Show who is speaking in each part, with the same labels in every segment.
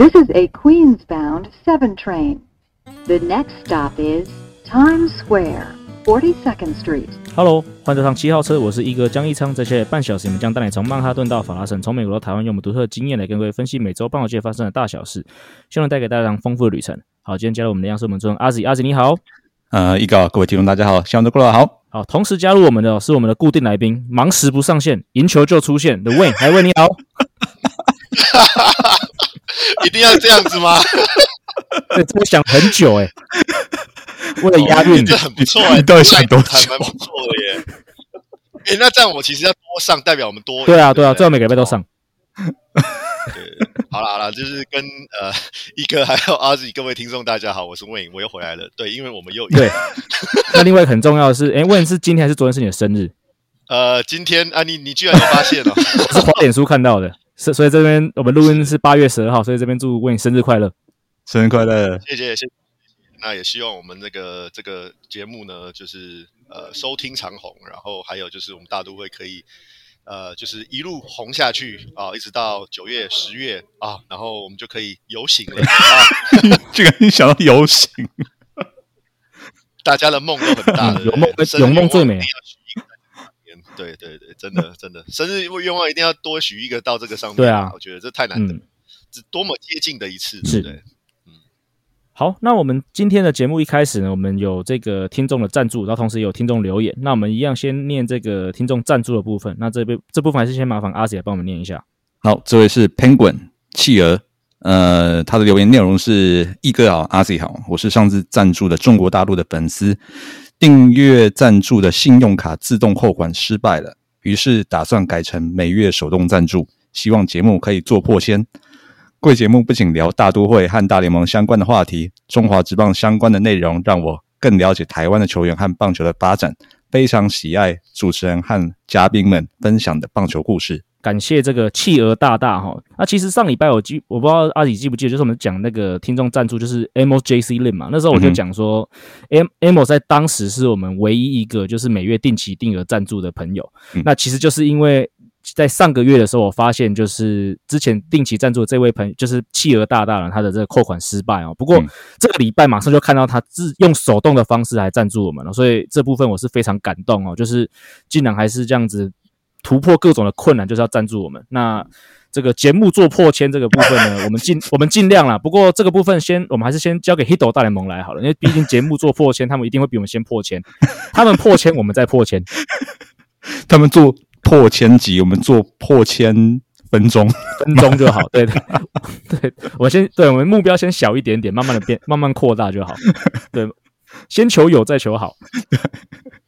Speaker 1: This is a Queens-bound 7 train. The next stop is Times Square, 42nd Street.
Speaker 2: Hello，欢迎坐上七号车，我是一哥江一昌。在接下来半小时，我们将带你从曼哈顿到法拉盛，从美国到台湾，用我们独特的经验来跟各位分析每周半岛界发生的大小事，希望带给大家丰富的旅程。好，今天加入我们的央视我们中阿紫，阿紫你好，
Speaker 3: 呃，一哥，各位听众大家好，希望都过得好。
Speaker 2: 好，同时加入我们的是我们的固定来宾，忙时不上线，赢球就出现的 Wayne，来 Wayne 你好。
Speaker 4: 一定要这样子吗？
Speaker 2: 对，我想很久哎，为了押韵，
Speaker 4: 这很不错哎，
Speaker 3: 你到底想多久
Speaker 4: 还蛮不错的耶。哎，那这样我其实要多上，代表我们多
Speaker 2: 对啊对啊，最好每个礼拜都上。
Speaker 4: 对，好了好了，就是跟呃一哥还有阿紫各位听众大家好，我是 Wayne，我又回来了。对，因为我们又
Speaker 2: 对。那另外很重要的是，哎，Wayne 是今天还是昨天是你的生日？
Speaker 4: 呃，今天啊，你你居然有发现了，
Speaker 2: 我是滑脸书看到的，是所以这边我们录音是八月十二号，所以这边祝 Wayne 生日快乐。
Speaker 3: 生日快乐！
Speaker 4: 谢谢谢谢。那也希望我们这个这个节目呢，就是呃收听长虹，然后还有就是我们大都会可以呃就是一路红下去啊，一直到九月十月啊，然后我们就可以游行了啊！
Speaker 3: 居然你想到游行，
Speaker 4: 大家的梦都很大的，
Speaker 2: 有梦
Speaker 4: 生
Speaker 2: 有梦最美
Speaker 4: 愿望一定要许一个在这上面对对对，真的 真的，生日愿望一定要多许一个到这个上面。
Speaker 2: 对啊
Speaker 4: 我觉得这太难得
Speaker 2: 嗯，
Speaker 4: 这多么接近的一次，
Speaker 2: 是
Speaker 4: 的，嗯？
Speaker 2: 好，那我们今天的节目一开始呢，我们有这个听众的赞助，然后同时也有听众留言。那我们一样先念这个听众赞助的部分。那这边这部分还是先麻烦阿姐帮我们念一下。
Speaker 3: 好，这位是 Penguin 企鹅，呃，他的留言内容是：一哥好，阿 Z 好，我是上次赞助的中国大陆的粉丝，订阅赞助的信用卡自动扣款失败了，于是打算改成每月手动赞助，希望节目可以做破千。贵节目不仅聊大都会和大联盟相关的话题，中华职棒相关的内容，让我更了解台湾的球员和棒球的发展。非常喜爱主持人和嘉宾们分享的棒球故事。
Speaker 2: 感谢这个企鹅大大哈。那其实上礼拜我记我不知道阿里记不记得，就是我们讲那个听众赞助，就是 Amos JC Lin 嘛。那时候我就讲说、a m Amos 在当时是我们唯一一个就是每月定期定额赞助的朋友。
Speaker 3: 嗯
Speaker 2: 那其实就是因为在上个月的时候，我发现就是之前定期赞助的这位朋友，就是企鹅大大了，他的这个扣款失败哦。不过
Speaker 3: 嗯
Speaker 2: 这个礼拜马上就看到他自用手动的方式来赞助我们了，所以这部分我是非常感动哦，就是竟然还是这样子突破各种的困难，就是要赞助我们。那这个节目做破千这个部分呢，我们尽我们尽量啦。不过这个部分先，我们还是先交给 Hito 大联盟来好了，因为 毕竟节目做破千，他们一定会比我们先破千，他们破千，我们再破千。
Speaker 3: 他们做破千集，我们做破千分钟。
Speaker 2: 分钟就好，对对对，我先对我们目标先小一点点，慢慢的变，慢慢扩大就好。对，先求有，再求好。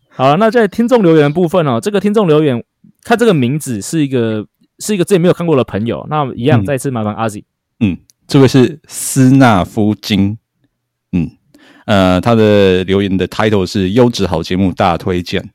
Speaker 2: 好了，那在听众留言的部分哦，这个听众留言，看这个名字是一个是一个自己没有看过的朋友，那一样
Speaker 3: 嗯
Speaker 2: 再次麻烦阿 Z。
Speaker 3: 嗯，这位是斯纳夫金，嗯，呃，他的留言的 title 是优质好节目大推荐。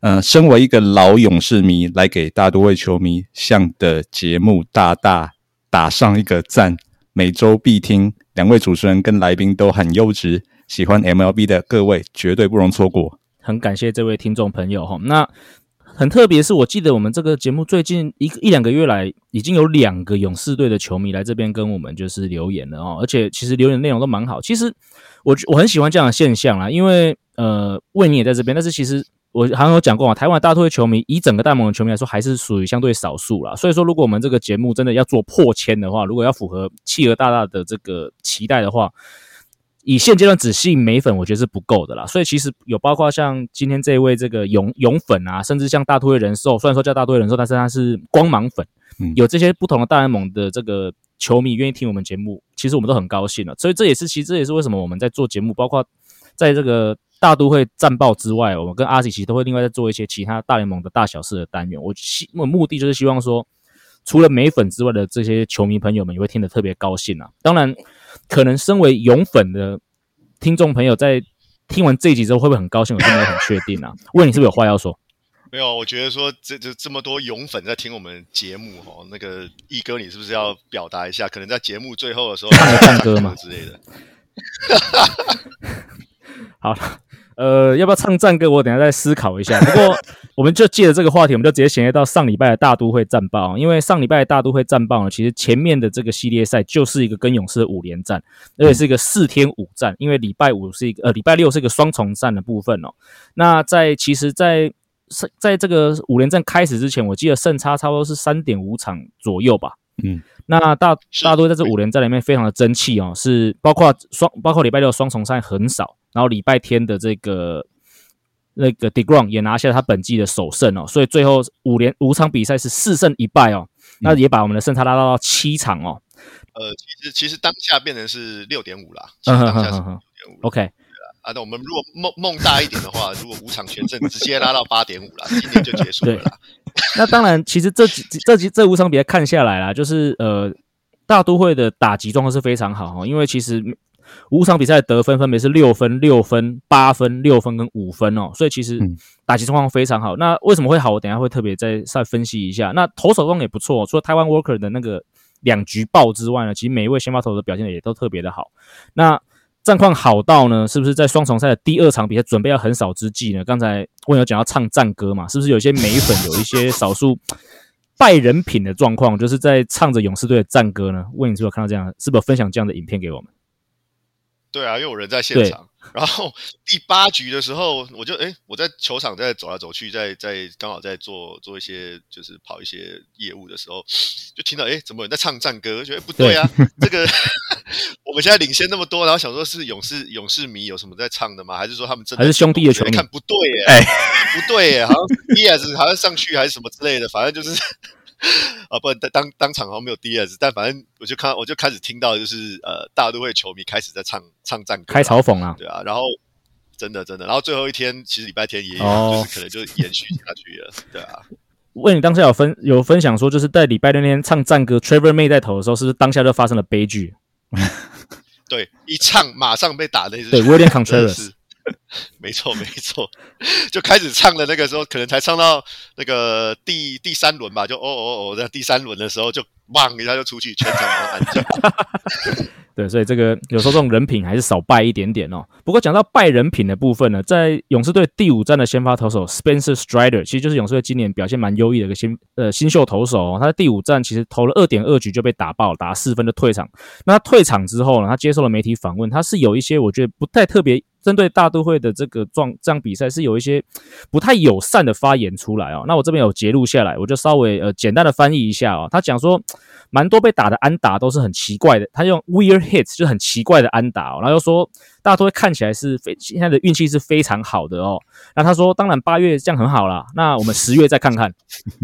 Speaker 3: 呃，身为一个老勇士迷，来给大都会球迷向的节目大大打上一个赞，每周必听，两位主持人跟来宾都很优质，喜欢 MLB 的各位绝对不容错过。
Speaker 2: 很感谢这位听众朋友哈。那很特别是我记得我们这个节目最近一个一两个月来，已经有两个勇士队的球迷来这边跟我们就是留言了哦，而且其实留言内容都蛮好。其实我我很喜欢这样的现象啦，因为呃，魏你也在这边，但是其实。我好像有讲过啊，台湾大都会球迷以整个大联盟的球迷来说，还是属于相对少数啦。所以说，如果我们这个节目真的要做破千的话，如果要符合企鹅大大的这个期待的话，以现阶段只吸引美粉，我觉得是不够的啦。所以其实有包括像今天这位这个勇勇粉啊，甚至像大都会人寿，虽然说叫大都会人寿，但是他是光芒粉，
Speaker 3: 嗯
Speaker 2: 有这些不同的大联盟的这个球迷愿意听我们节目，其实我们都很高兴了。所以这也是其实这也是为什么我们在做节目，包括在这个大都会战报之外，我们跟阿喜其实都会另外再做一些其他大联盟的大小事的单元。我希我目的就是希望说，除了美粉之外的这些球迷朋友们也会听得特别高兴啊。当然，可能身为勇粉的听众朋友在听完这一集之后，会不会很高兴？我真的很确定啊。问你是不是有话要说？
Speaker 4: 没有，我觉得说这这这么多勇粉在听我们节目哦，那个一哥，你是不是要表达一下？可能在节目最后的时候
Speaker 2: 唱个唱歌嘛
Speaker 4: 之类的。
Speaker 2: 好了，呃，要不要唱战歌？我等下再思考一下。不过，我们就借着这个话题，我们就直接衔接到上礼拜的大都会战报。因为上礼拜的大都会战报呢，其实前面的这个系列赛就是一个跟勇士的五连战，而且是一个四天五战。因为礼拜五是一个呃，礼拜六是一个双重战的部分哦。那在其实，在在这个五连战开始之前，我记得胜差差不多是三点五场左右吧。
Speaker 3: 嗯，
Speaker 2: 那大大多在这五连战里面非常的争气哦，是包括双包括礼拜六双重赛很少，然后礼拜天的这个那个 Degrom 也拿下他本季的首胜哦，所以最后五连五场比赛是四胜一败哦，那也把我们的胜差拉到七场哦。
Speaker 4: 呃，其实其实当下变成是六点五啦，其实当下是六点五。
Speaker 2: OK，
Speaker 4: 啊，那我们如果梦梦大一点的话，如果五场全胜，直接拉到八点五啦，今年就结束了啦。
Speaker 2: 那当然，其实这几这几这五场比赛看下来啦，就是呃，大都会的打击状况是非常好哈，因为其实五场比赛的得分分别是六分、六分、八分、六分跟五分哦，所以其实打击状况非常好。那为什么会好？我等下会特别再再分析一下。那投手状况也不错，除了台湾 Worker 的那个两局爆之外呢，其实每一位先发投手的表现也都特别的好。那战况好到呢，是不是在双重赛的第二场比赛准备要很少之际呢？刚才问有讲要唱战歌嘛，是不是有些美粉有一些少数 败人品的状况，就是在唱着勇士队的战歌呢？问你是不是有看到这样，是不是有分享这样的影片给我们？
Speaker 4: 对啊，因为我人在现场。然后 第八局的时候，我就哎，我在球场在走来走去，在在刚好在做做一些就是跑一些业务的时候，就听到哎，怎么有人在唱战歌？觉得不对啊，这个 我们现在领先那么多，然后想说是勇士勇士迷有什么在唱的吗？还是说他们真的
Speaker 2: 还是兄弟的球迷？
Speaker 4: 看不对耶，哎，不对耶，好像 Diaz 好像上去还是什么之类的，反正就是。啊，不，当当场好像没有 DS，但反正我就看，我就开始听到，就是呃，大都会球迷开始在唱唱战歌，
Speaker 2: 开嘲讽啊，
Speaker 4: 对啊，然后真的真的，然后最后一天其实礼拜天也有，哦、就是可能就延续下去了，对啊。
Speaker 2: 问你当下有分有分享说，就是在礼拜六那天唱战歌，Trevor May 在投的时候，是不是当下就发生了悲剧？
Speaker 4: 对，一唱马上被打的，
Speaker 2: 对，William Contreras。
Speaker 4: 没错，没错，就开始唱的那个时候，可能才唱到那个第第三轮吧，就哦哦哦，在第三轮的时候就汪一下就出去，全场都安静。
Speaker 2: 对，所以这个有时候这种人品还是少败一点点哦。不过讲到拜人品的部分呢，在勇士队第五战的先发投手 Spencer Strider，其实就是勇士队今年表现蛮优异的一个新呃新秀投手。哦他在第五战其实投了二点二局就被打爆，打四分就退场。那他退场之后呢，他接受了媒体访问，他是有一些我觉得不太特别。针对大都会的这个状这样比赛是有一些不太友善的发言出来哦，那我这边有截录下来，我就稍微呃简单的翻译一下哦。他讲说，蛮多被打的安打都是很奇怪的，他用 weird hits 就很奇怪的安打哦，然后又说大都会看起来是非现在的运气是非常好的哦。那他说，当然八月这样很好啦，那我们十月再看看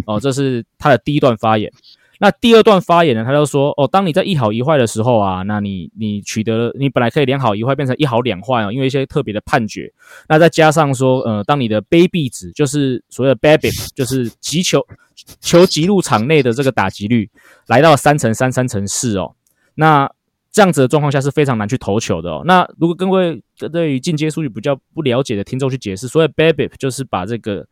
Speaker 2: 哦。这是他的第一段发言。那第二段发言呢？他就说：“哦，当你在一好一坏的时候啊，那你你取得了你本来可以两好一坏变成一好两坏哦，因为一些特别的判决。那再加上说，呃，当你的卑鄙值就是所谓的 BABIP，就是击球球击入场内的这个打击率来到三乘三、三乘四哦，那这样子的状况下是非常难去投球的哦。那如果各位对于进阶数据比较不了解的听众去解释，所谓 BABIP 就是把这个。”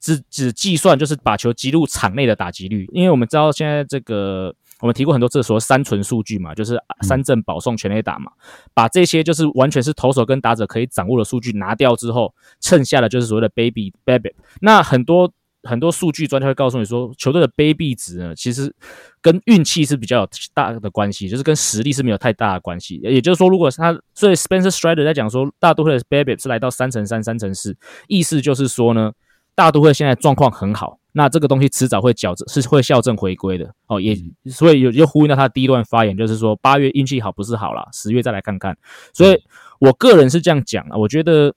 Speaker 2: 只只计算就是把球击入场内的打击率，因为我们知道现在这个我们提过很多次说三纯数据嘛，就是三振保送全垒打嘛，把这些就是完全是投手跟打者可以掌握的数据拿掉之后，剩下的就是所谓的 baby baby。那很多很多数据专家会告诉你说，球队的 baby 值呢，其实跟运气是比较有大的关系，就是跟实力是没有太大的关系。也就是说，如果他所以 Spencer Strider 在讲说，大都会的 baby 是来到三乘三、三乘四，意思就是说呢。大都会现在状况很好，那这个东西迟早会矫正，是会校正回归的哦。也所以有就呼应到他第一段发言，就是说八月运气好不是好了，十月再来看看。所以我个人是这样讲啊，我觉得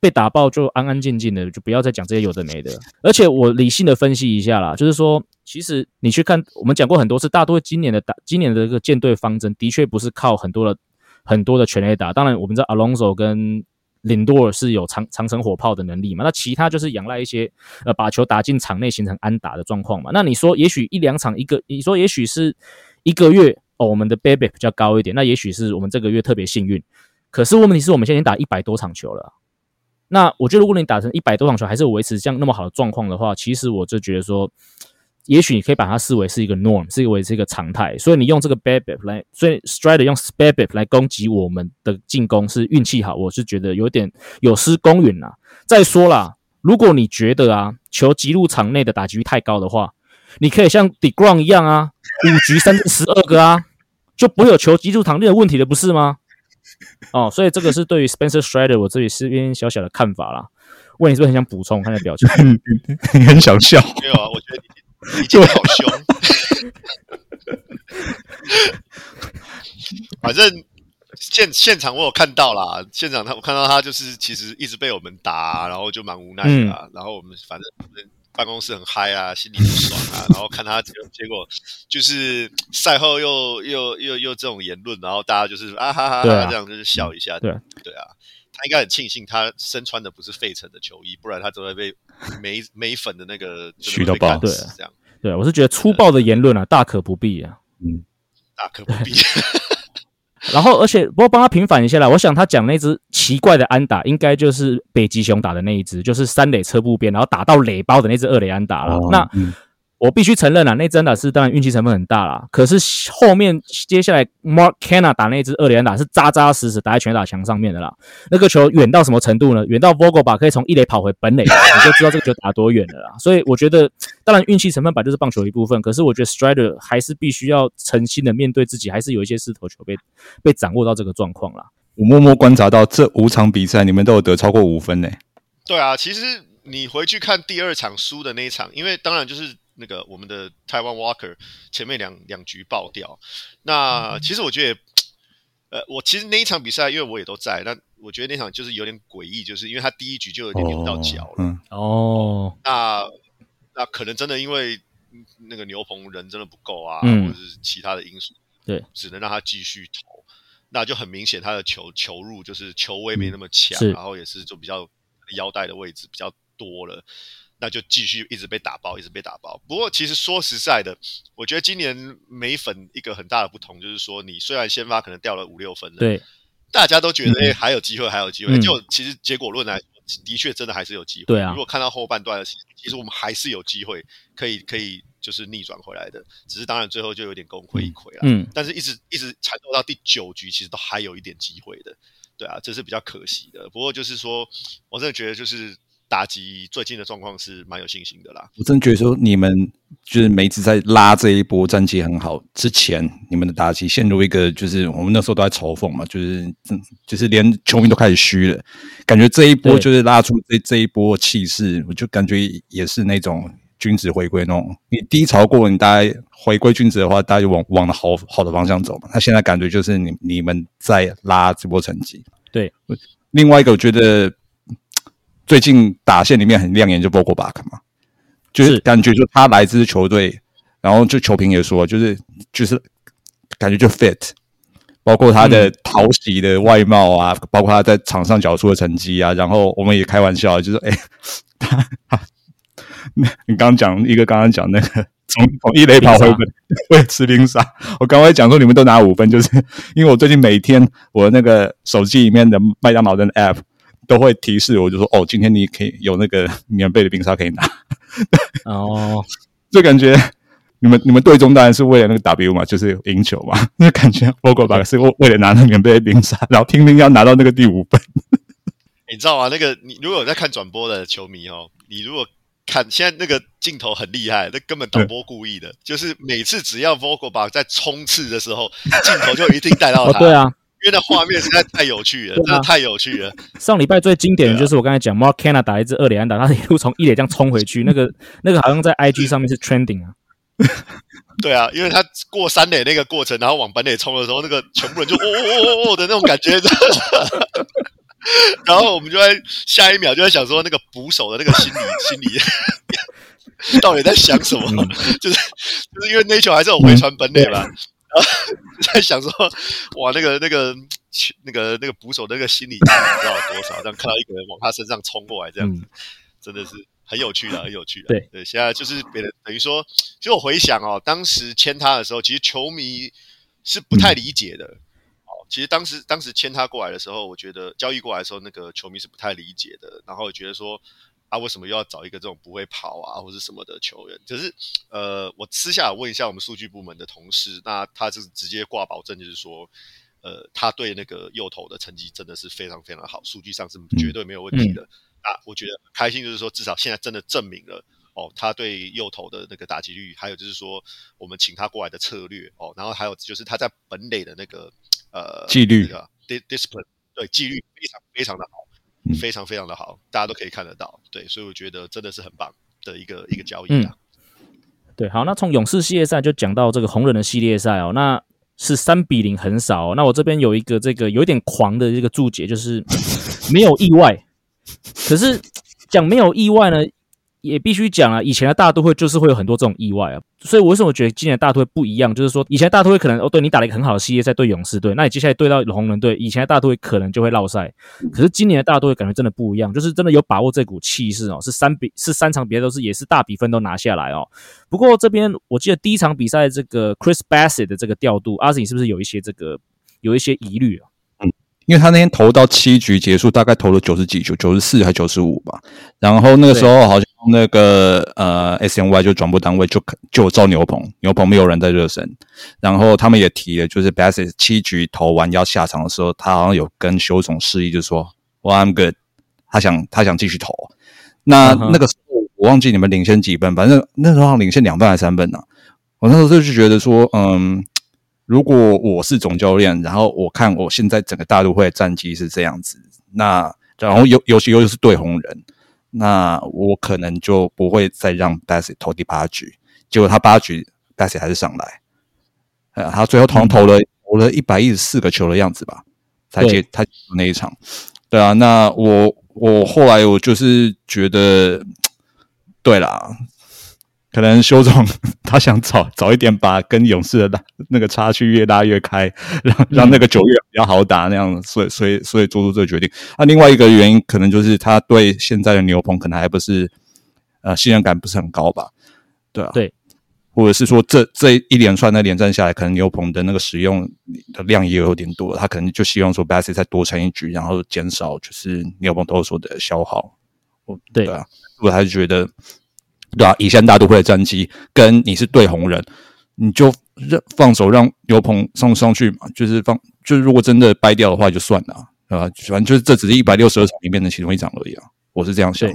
Speaker 2: 被打爆就安安静静的，就不要再讲这些有的没的。而且我理性的分析一下啦，就是说，其实你去看，我们讲过很多次，大都会今年的打，今年的这个舰队方针的确不是靠很多的很多的全垒打。当然，我们知道 Alonso 跟林多尔是有长长城火炮的能力嘛？那其他就是仰赖一些呃把球打进场内形成安打的状况嘛？那你说也许一两场一个，你说也许是一个月哦，我们的 baby 比较高一点，那也许是我们这个月特别幸运。可是问题是我们现在已经打一百多场球了，那我觉得如果你打成一百多场球还是维持这样那么好的状况的话，其实我就觉得说也许你可以把它视为是一个 norm，视为是一个常态。所以你用这个 bad bip 来，所以 Strider 用 bad bip 来攻击我们的进攻是运气好，我是觉得有点有失公允啦。再说啦，如果你觉得啊球击入场内的打击率太高的话，你可以像 Degrom 一样啊，五局三振十二个啊，就不会有球击入场内的问题了，不是吗？哦，所以这个是对于 Spencer Strider 我这里是边小小的看法啦。问你是不是很想补充？看你表情，
Speaker 3: 你 很想笑。
Speaker 4: 没有啊，我觉得你你今天好凶。反正现现场我有看到啦，现场他我看到他就是其实一直被我们打，然后就蛮无奈的、啊。然后我们反正办公室很嗨啊，心里很爽啊。然后看他结结果就是赛后又又又又这种言论，然后大家就是啊哈哈哈这样就是笑一下。
Speaker 2: 对
Speaker 4: 对啊，他应该很庆幸他身穿的不是费城的球衣，不然他就会被美美 粉的那个
Speaker 3: 取到爆。
Speaker 2: 对，
Speaker 4: 这样
Speaker 2: 对我是觉得粗暴的言论啊，大可不必啊。
Speaker 3: 嗯，
Speaker 4: 大可不必。
Speaker 2: 然后，而且不过帮他平反一下啦。我想他讲那只奇怪的安打，应该就是北极熊打的那一只，就是三垒车步边，然后打到垒包的那只二垒安打了。
Speaker 3: 哦
Speaker 2: 那、
Speaker 3: 嗯
Speaker 2: 我必须承认啊，那真的是当然运气成分很大啦。可是后面接下来 Mark Canna 打那支二连打是扎扎实实打在全打墙上面的啦。那个球远到什么程度呢？远到 Vogel 可以从一垒跑回本垒，你就知道这个球打多远了啦。所以我觉得，当然运气成分本来就是棒球一部分，可是我觉得 Strider 还是必须要诚心的面对自己，还是有一些势头球被被掌握到这个状况啦。
Speaker 3: 我默默观察到这五场比赛，你们都有得超过五分呢。
Speaker 4: 对啊，其实你回去看第二场输的那一场，因为当然就是那个我们的台湾 Walker 前面两两局爆掉。那其实我觉得，呃，我其实那一场比赛，因为我也都在，那我觉得那场就是有点诡异，就是因为他第一局就有点扭到脚了。
Speaker 3: 嗯，
Speaker 2: 哦，
Speaker 4: 那那可能真的因为嗯那个牛棚人真的不够啊，
Speaker 2: 嗯
Speaker 4: 或者是其他的因素，
Speaker 2: 对，
Speaker 4: 只能让他继续投。那就很明显，他的球球入就是球威没那么强，
Speaker 2: 是
Speaker 4: 然后也是就比较腰带的位置比较多了，那就继续一直被打包，一直被打包。不过其实说实在的，我觉得今年美粉一个很大的不同就是说，你虽然先发可能掉了五六分了，
Speaker 2: 对，
Speaker 4: 大家都觉得哎、诶还有机会，还有机会。
Speaker 2: 嗯
Speaker 4: 就其实结果论来说，的确真的还是有机会。
Speaker 2: 对啊
Speaker 4: 如果看到后半段，其实我们还是有机会可以可以就是逆转回来的，只是当然最后就有点功亏一篑了。
Speaker 2: 嗯，
Speaker 4: 但是一直一直缠斗到第九局，其实都还有一点机会的。对啊，这是比较可惜的。不过就是说，我真的觉得就是打击最近的状况是蛮有信心的啦。
Speaker 3: 我真的觉得说你们就是每次在拉这一波战绩很好之前，你们的打击陷入一个就是我们那时候都在嘲讽嘛，就是嗯就是连球迷都开始虚了，感觉这一波就是拉出这这一波气势，我就感觉也是那种君子回归那种。你低潮过，你大概回归君子的话，大家就往往的好好的方向走嘛。那现在感觉就是你你们在拉这波成绩。
Speaker 2: 对，
Speaker 3: 另外一个我觉得最近打线里面很亮眼，就 Bogo Buck 嘛，就是
Speaker 2: 是。
Speaker 3: 感觉就他来自球队，然后就球评也说，就是就是感觉就 fit，包括他的讨喜的外貌啊，包括他在场上缴出的成绩啊，然后我们也开玩笑，就是哎，他他，那你刚刚讲一个，刚刚讲那个从 从一垒跑回本，为了吃冰沙，我刚才讲说你们都拿五分，就是因为我最近每天我那个手机里面的麦当劳的 app 都会提示我，就说哦，今天你可以有那个免费的冰沙可以拿，
Speaker 2: 哦，
Speaker 3: 就感觉你们你们队中当然是为了那个 W 嘛，就是赢球嘛，那感觉 b o g o 吧是为为了拿那免费的冰沙，然后拼命要拿到那个第五分，
Speaker 4: 你知道吗？那个你如果有在看转播的球迷哦，你如果看现在那个镜头很厉害，那根本导播故意的，就是每次只要 Vogel 在冲刺的时候，镜头就一定带到
Speaker 2: 哦，
Speaker 4: 他。
Speaker 2: 对啊，
Speaker 4: 因为那画面实在太有趣了，真的太有趣了。
Speaker 2: 上礼拜最经典的就是我刚才讲，Mark Canna 打一支二连安打，他一路从一垒这样冲回去，那个 那个好像在 IG 上面是 trending 啊。
Speaker 4: 对啊，因为他过三垒那个过程，然后往本垒冲的时候，那个全部人就哦哦哦哦的那种感觉。然后我们就在下一秒就在想说，那个捕手的那个心理心理到底在想什么？就是就是因为那球还是有回传本垒嘛，然 后在想说，哇，那个那个那个那个捕手那个心理不知道有多少，这样看到一个人往他身上冲过来，这样子、
Speaker 2: 嗯。
Speaker 4: 真的是很有趣的，很有趣的。
Speaker 2: 对。
Speaker 4: 对，现在就是别人等于说，其实我回想哦，当时签他的时候，其实球迷是不太理解的。哦，其实当时当时签他过来的时候，我觉得交易过来的时候，那个球迷是不太理解的，然后觉得说，啊，为什么又要找一个这种不会跑啊或者什么的球员？就是呃，我私下问一下我们数据部门的同事，那他就是直接挂保证，就是说。呃，他对那个右投的成绩真的是非常非常好，数据上是绝对没有问题的啊！我觉得开心，就是说至少现在真的证明了哦，他对右投的那个打击率，还有就是说我们请他过来的策略哦，然后还有就是他在本垒的那个呃
Speaker 3: 纪律
Speaker 4: ，discipline 对纪律非常非常的好，非常非常的好，大家都可以看得到。对，所以我觉得真的是很棒的一个一个交易啊。
Speaker 2: 对，好，那从勇士系列赛就讲到这个红人的系列赛哦，那。是三比零，很少。那我这边有一个这个有点狂的这个注解，就是没有意外。可是讲没有意外呢？也必须讲啊，以前的大都会就是会有很多这种意外啊，所以我为什么觉得今年大都会不一样？就是说，以前大都会可能哦，对你打了一个很好的系列赛对勇士队，那你接下来对到红人队，以前的大都会可能就会落赛。可是今年的大都会感觉真的不一样，就是真的有把握这股气势哦，是三比是三场比赛都是也是大比分都拿下来哦。不过这边我记得第一场比赛这个 Chris Bassett 的这个调度，阿 Z 是不是有一些这个有一些疑虑啊？
Speaker 3: 嗯因为他那天投到七局结束，大概投了九十几球，九十四还九十五吧。然后那个时候好像那个呃 S N Y 就转播单位就就招牛棚，牛棚没有人在热身。然后他们也提了，就是 Bassett 七局投完要下场的时候，他好像有跟修总示意，就说 Well I'm good，他想他想继续投。那那个时候我忘记你们领先几分，反正那时候领先两分还是三分呢。我那时候就觉得说，嗯。如果我是总教练，然后我看我现在整个大都会战绩是这样子，那然后尤尤其又是对红人，那我可能就不会再让 Bassett 投第八局。结果他八局 Bassett 还是上来，呃，他最后投投了投了一百一十四个球的样子吧，才结他那一场。对啊，那我我后来我就是觉得，对啦。可能修总 他想早早一点把跟勇士的拉那个差距越拉越开，让让那个九月比较好打那样，所以所以所以做出这个决定。那另外一个原因可能就是他对现在的牛棚可能还不是呃信任感不是很高吧？对啊，
Speaker 2: 对，
Speaker 3: 或者是说这这一连串的连战下来，可能牛棚的那个使用的量也有点多，他可能就希望说 Bassy 再多撑一局，然后减少就是牛棚投手的消耗。
Speaker 2: 对
Speaker 3: 啊，我还是觉得。对啊，以前大都会的战绩跟你是对红人，你就让放手让牛棚上上去嘛，就是放，就是如果真的掰掉的话就算了，对吧？反正就是这只是一百六十二场里面的其中一场而已啊，我是这样想。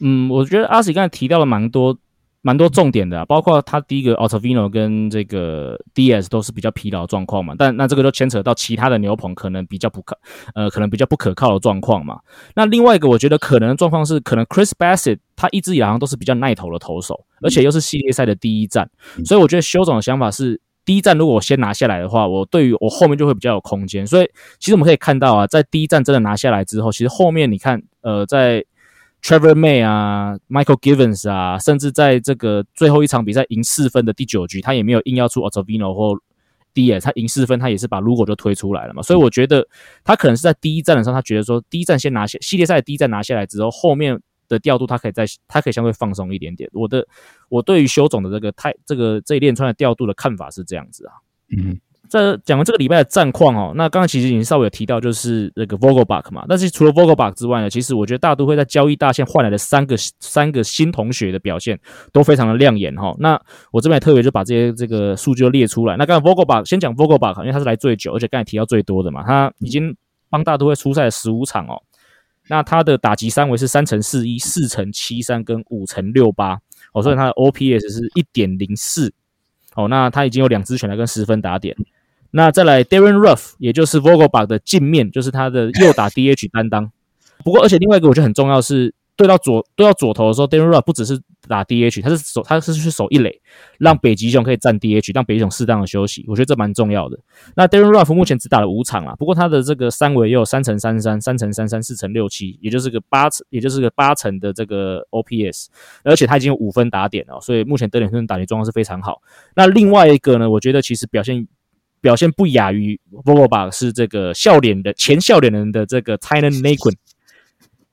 Speaker 2: 嗯，我觉得阿喜刚才提到了蛮多。蛮多重点的，包括他第一个 Altavino 跟这个 DS 都是比较疲劳状况嘛，但那这个就牵扯到其他的牛棚可能比较不可，呃，可能比较不可靠的状况嘛。那另外一个我觉得可能的状况是，可能 Chris Bassett 他一直以来都是比较耐投的投手，而且又是系列赛的第一战，所以我觉得修总的想法是，第一站如果我先拿下来的话，我对于我后面就会比较有空间。所以其实我们可以看到啊，在第一站真的拿下来之后，其实后面你看，呃，在 Trevor May 啊，Michael Givens 啊，甚至在这个最后一场比赛赢四分的第九局，他也没有硬要出 Otavino 或 DS，他赢四分，他也是把 Lugo 就推出来了嘛。所以我觉得他可能是在第一站的时候，他觉得说第一站先拿下系列赛第一站拿下来之后，后面的调度他可以在他可以相对放松一点点。我的我对于修总的这个太这个这一连串的调度的看法是这样子啊，嗯。在讲完这个礼拜的战况哦，那刚刚其实已经稍微有提到，就是那个 Vogelbach 嘛。但是除了 Vogelbach 之外呢，其实我觉得大都会在交易大线换来的三个三个新同学的表现都非常的亮眼哈。那我这边也特别就把这些这个数据都列出来。那刚刚 Vogelbach 先讲 Vogelbach，因为他是来最久，而且刚才提到最多的嘛，他已经帮大都会出赛了十五场哦。那他的打击三围是三乘四一、四乘七三跟五乘六八哦，所以他的 OPS 是一点零四哦。那他已经有两支全垒跟十分打点。那再来，Darren Ruff，也就是 Vogelbach 的镜面，就是他的右打 DH 担当。不过，而且另外一个我觉得很重要是，对到左对到左投的时候，Darren Ruff 不只是打 DH，他是守他是去守一垒，让北极熊可以站 DH，让北极熊适当的休息。我觉得这蛮重要的。那 Darren Ruff 目前只打了五场啊，不过他的这个三围也有三乘三三、三乘三三、四乘六七，也就是个八成，也就是个八成的这个 OPS，而且他已经有五分打点了，所以目前得点顿打击状况是非常好。那另外一个呢，我觉得其实表现。表现不亚于 Vogelbach 是这个笑脸的前笑脸人的这个 t y n a n Naquin，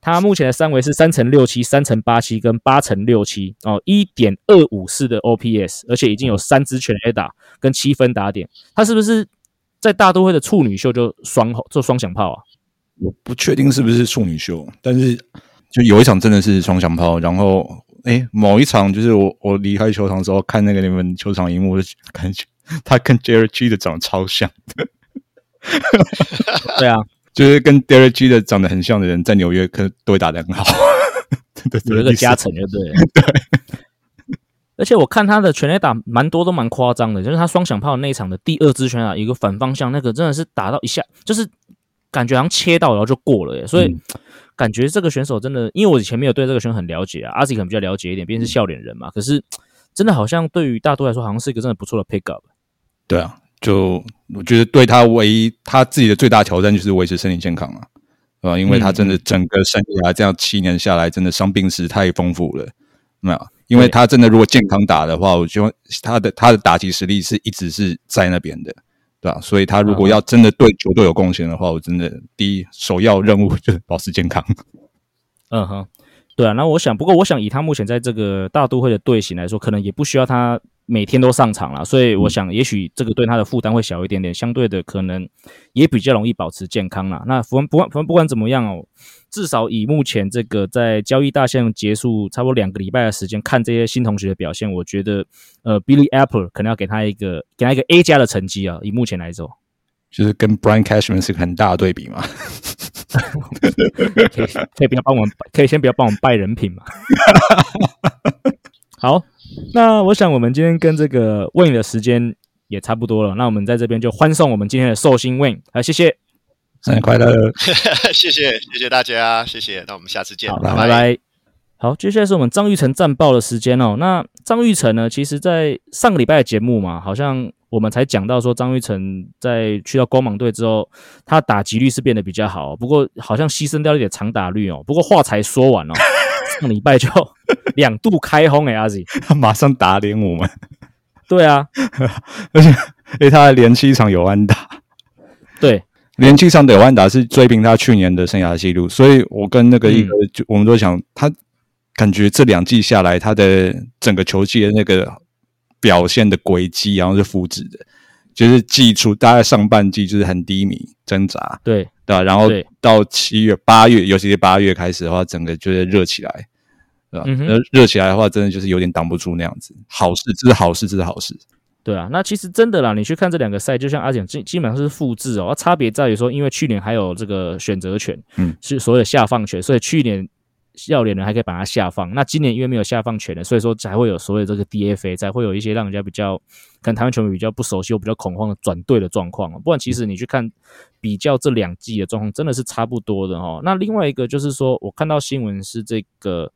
Speaker 2: 他目前的三围是三乘六七、三乘八七跟八乘六七哦，一点二五四的 OPS，而且已经有三支全 A 打跟七分打点，他是不是在大都会的处女秀就双做双响炮啊？
Speaker 3: 我不确定是不是处女秀，但是就有一场真的是双响炮，然后哎，某一场就是我我离开球场的时候看那个你们球场荧幕，就感觉他跟 Derek G 的长得超像的。
Speaker 2: 对啊，
Speaker 3: 就是跟 Derek G 的长得很像的人，在纽约可都会打得很好。对对，
Speaker 2: 有一个加成就对。
Speaker 3: 对。
Speaker 2: 而且我看他的全垒打蛮多都蛮夸张的，就是他双响炮那一场的第二支全垒打，一个反方向那个真的是打到一下，就是感觉好像切到然后就过了耶。所以感觉这个选手真的，因为我以前没有对这个选手很了解啊，阿 Z 可能比较了解一点，毕竟是笑脸人嘛。可是真的好像对于大多来说，好像是一个真的不错的 pick up。
Speaker 3: 对啊，就我觉得对他唯一他自己的最大挑战就是维持身体健康啊，对吧？因为他真的整个生涯这样七年下来，真的伤病史太丰富了，没有。因为他真的如果健康打的话，我觉得他的他的打击实力是一直是在那边的，对吧？所以他如果要真的对球队有贡献的话，我真的第一首要任务就是保持健康。
Speaker 2: 嗯哼，对啊。那我想，不过我想以他目前在这个大都会的队形来说，可能也不需要他。每天都上场了，所以我想，也许这个对他的负担会小一点点，相对的可能也比较容易保持健康啦。那不管不管不管怎么样哦，至少以目前这个在交易大限结束差不多两个礼拜的时间看这些新同学的表现，我觉得呃，Billy Apple 可能要给他一个给他一个 A 加的成绩啊。以目前来说，
Speaker 3: 就是跟 Brian Cashman 是个很大的对比嘛。
Speaker 2: 可以可以不要帮我们，可以先不要帮我们拜人品嘛。好。那我想，我们今天跟这个 Win 的时间也差不多了。那我们在这边就欢送我们今天的寿星 Win，好，谢谢，
Speaker 3: 生日快乐，
Speaker 4: 谢谢，谢谢大家，谢谢。那我们下次见，
Speaker 2: 拜拜。好，接下来是我们张玉成战报的时间哦。那张玉成呢，其实在上个礼拜的节目嘛，好像我们才讲到说，张玉成在去到光芒队之后，他打击率是变得比较好，不过好像牺牲掉一点长打率哦。不过话才说完哦。上礼拜就两度开轰哎，阿 Z
Speaker 3: 他 马上打脸我们。
Speaker 2: 对啊，
Speaker 3: 而且哎，他还连七场有安打，
Speaker 2: 对，
Speaker 3: 连七场有安打是追平他去年的生涯记录。所以我跟那个一个，就我们都想，他感觉这两季下来，他的整个球季的那个表现的轨迹，然后是复制的，就是季初大概上半季就是很低迷挣扎，
Speaker 2: 对
Speaker 3: 对吧？然后到七月、八月，尤其是八月开始的话，整个就是热起来。对吧？那热起来的话，真的就是有点挡不住那样子。好事，这是好事，这是好事。
Speaker 2: 对啊，那其实真的啦，你去看这两个赛，就像阿简基基本上是复制哦。差别在于说，因为去年还有这个选择权，嗯，是所有的下放权，所以去年笑脸人还可以把它下放。那今年因为没有下放权的，所以说才会有所谓这个 DFA，才会有一些让人家比较可能台湾球迷比较不熟悉又比较恐慌的转队的状况。不然其实你去看比较这两季的状况，真的是差不多的哈。那另外一个就是说，我看到新闻是这个。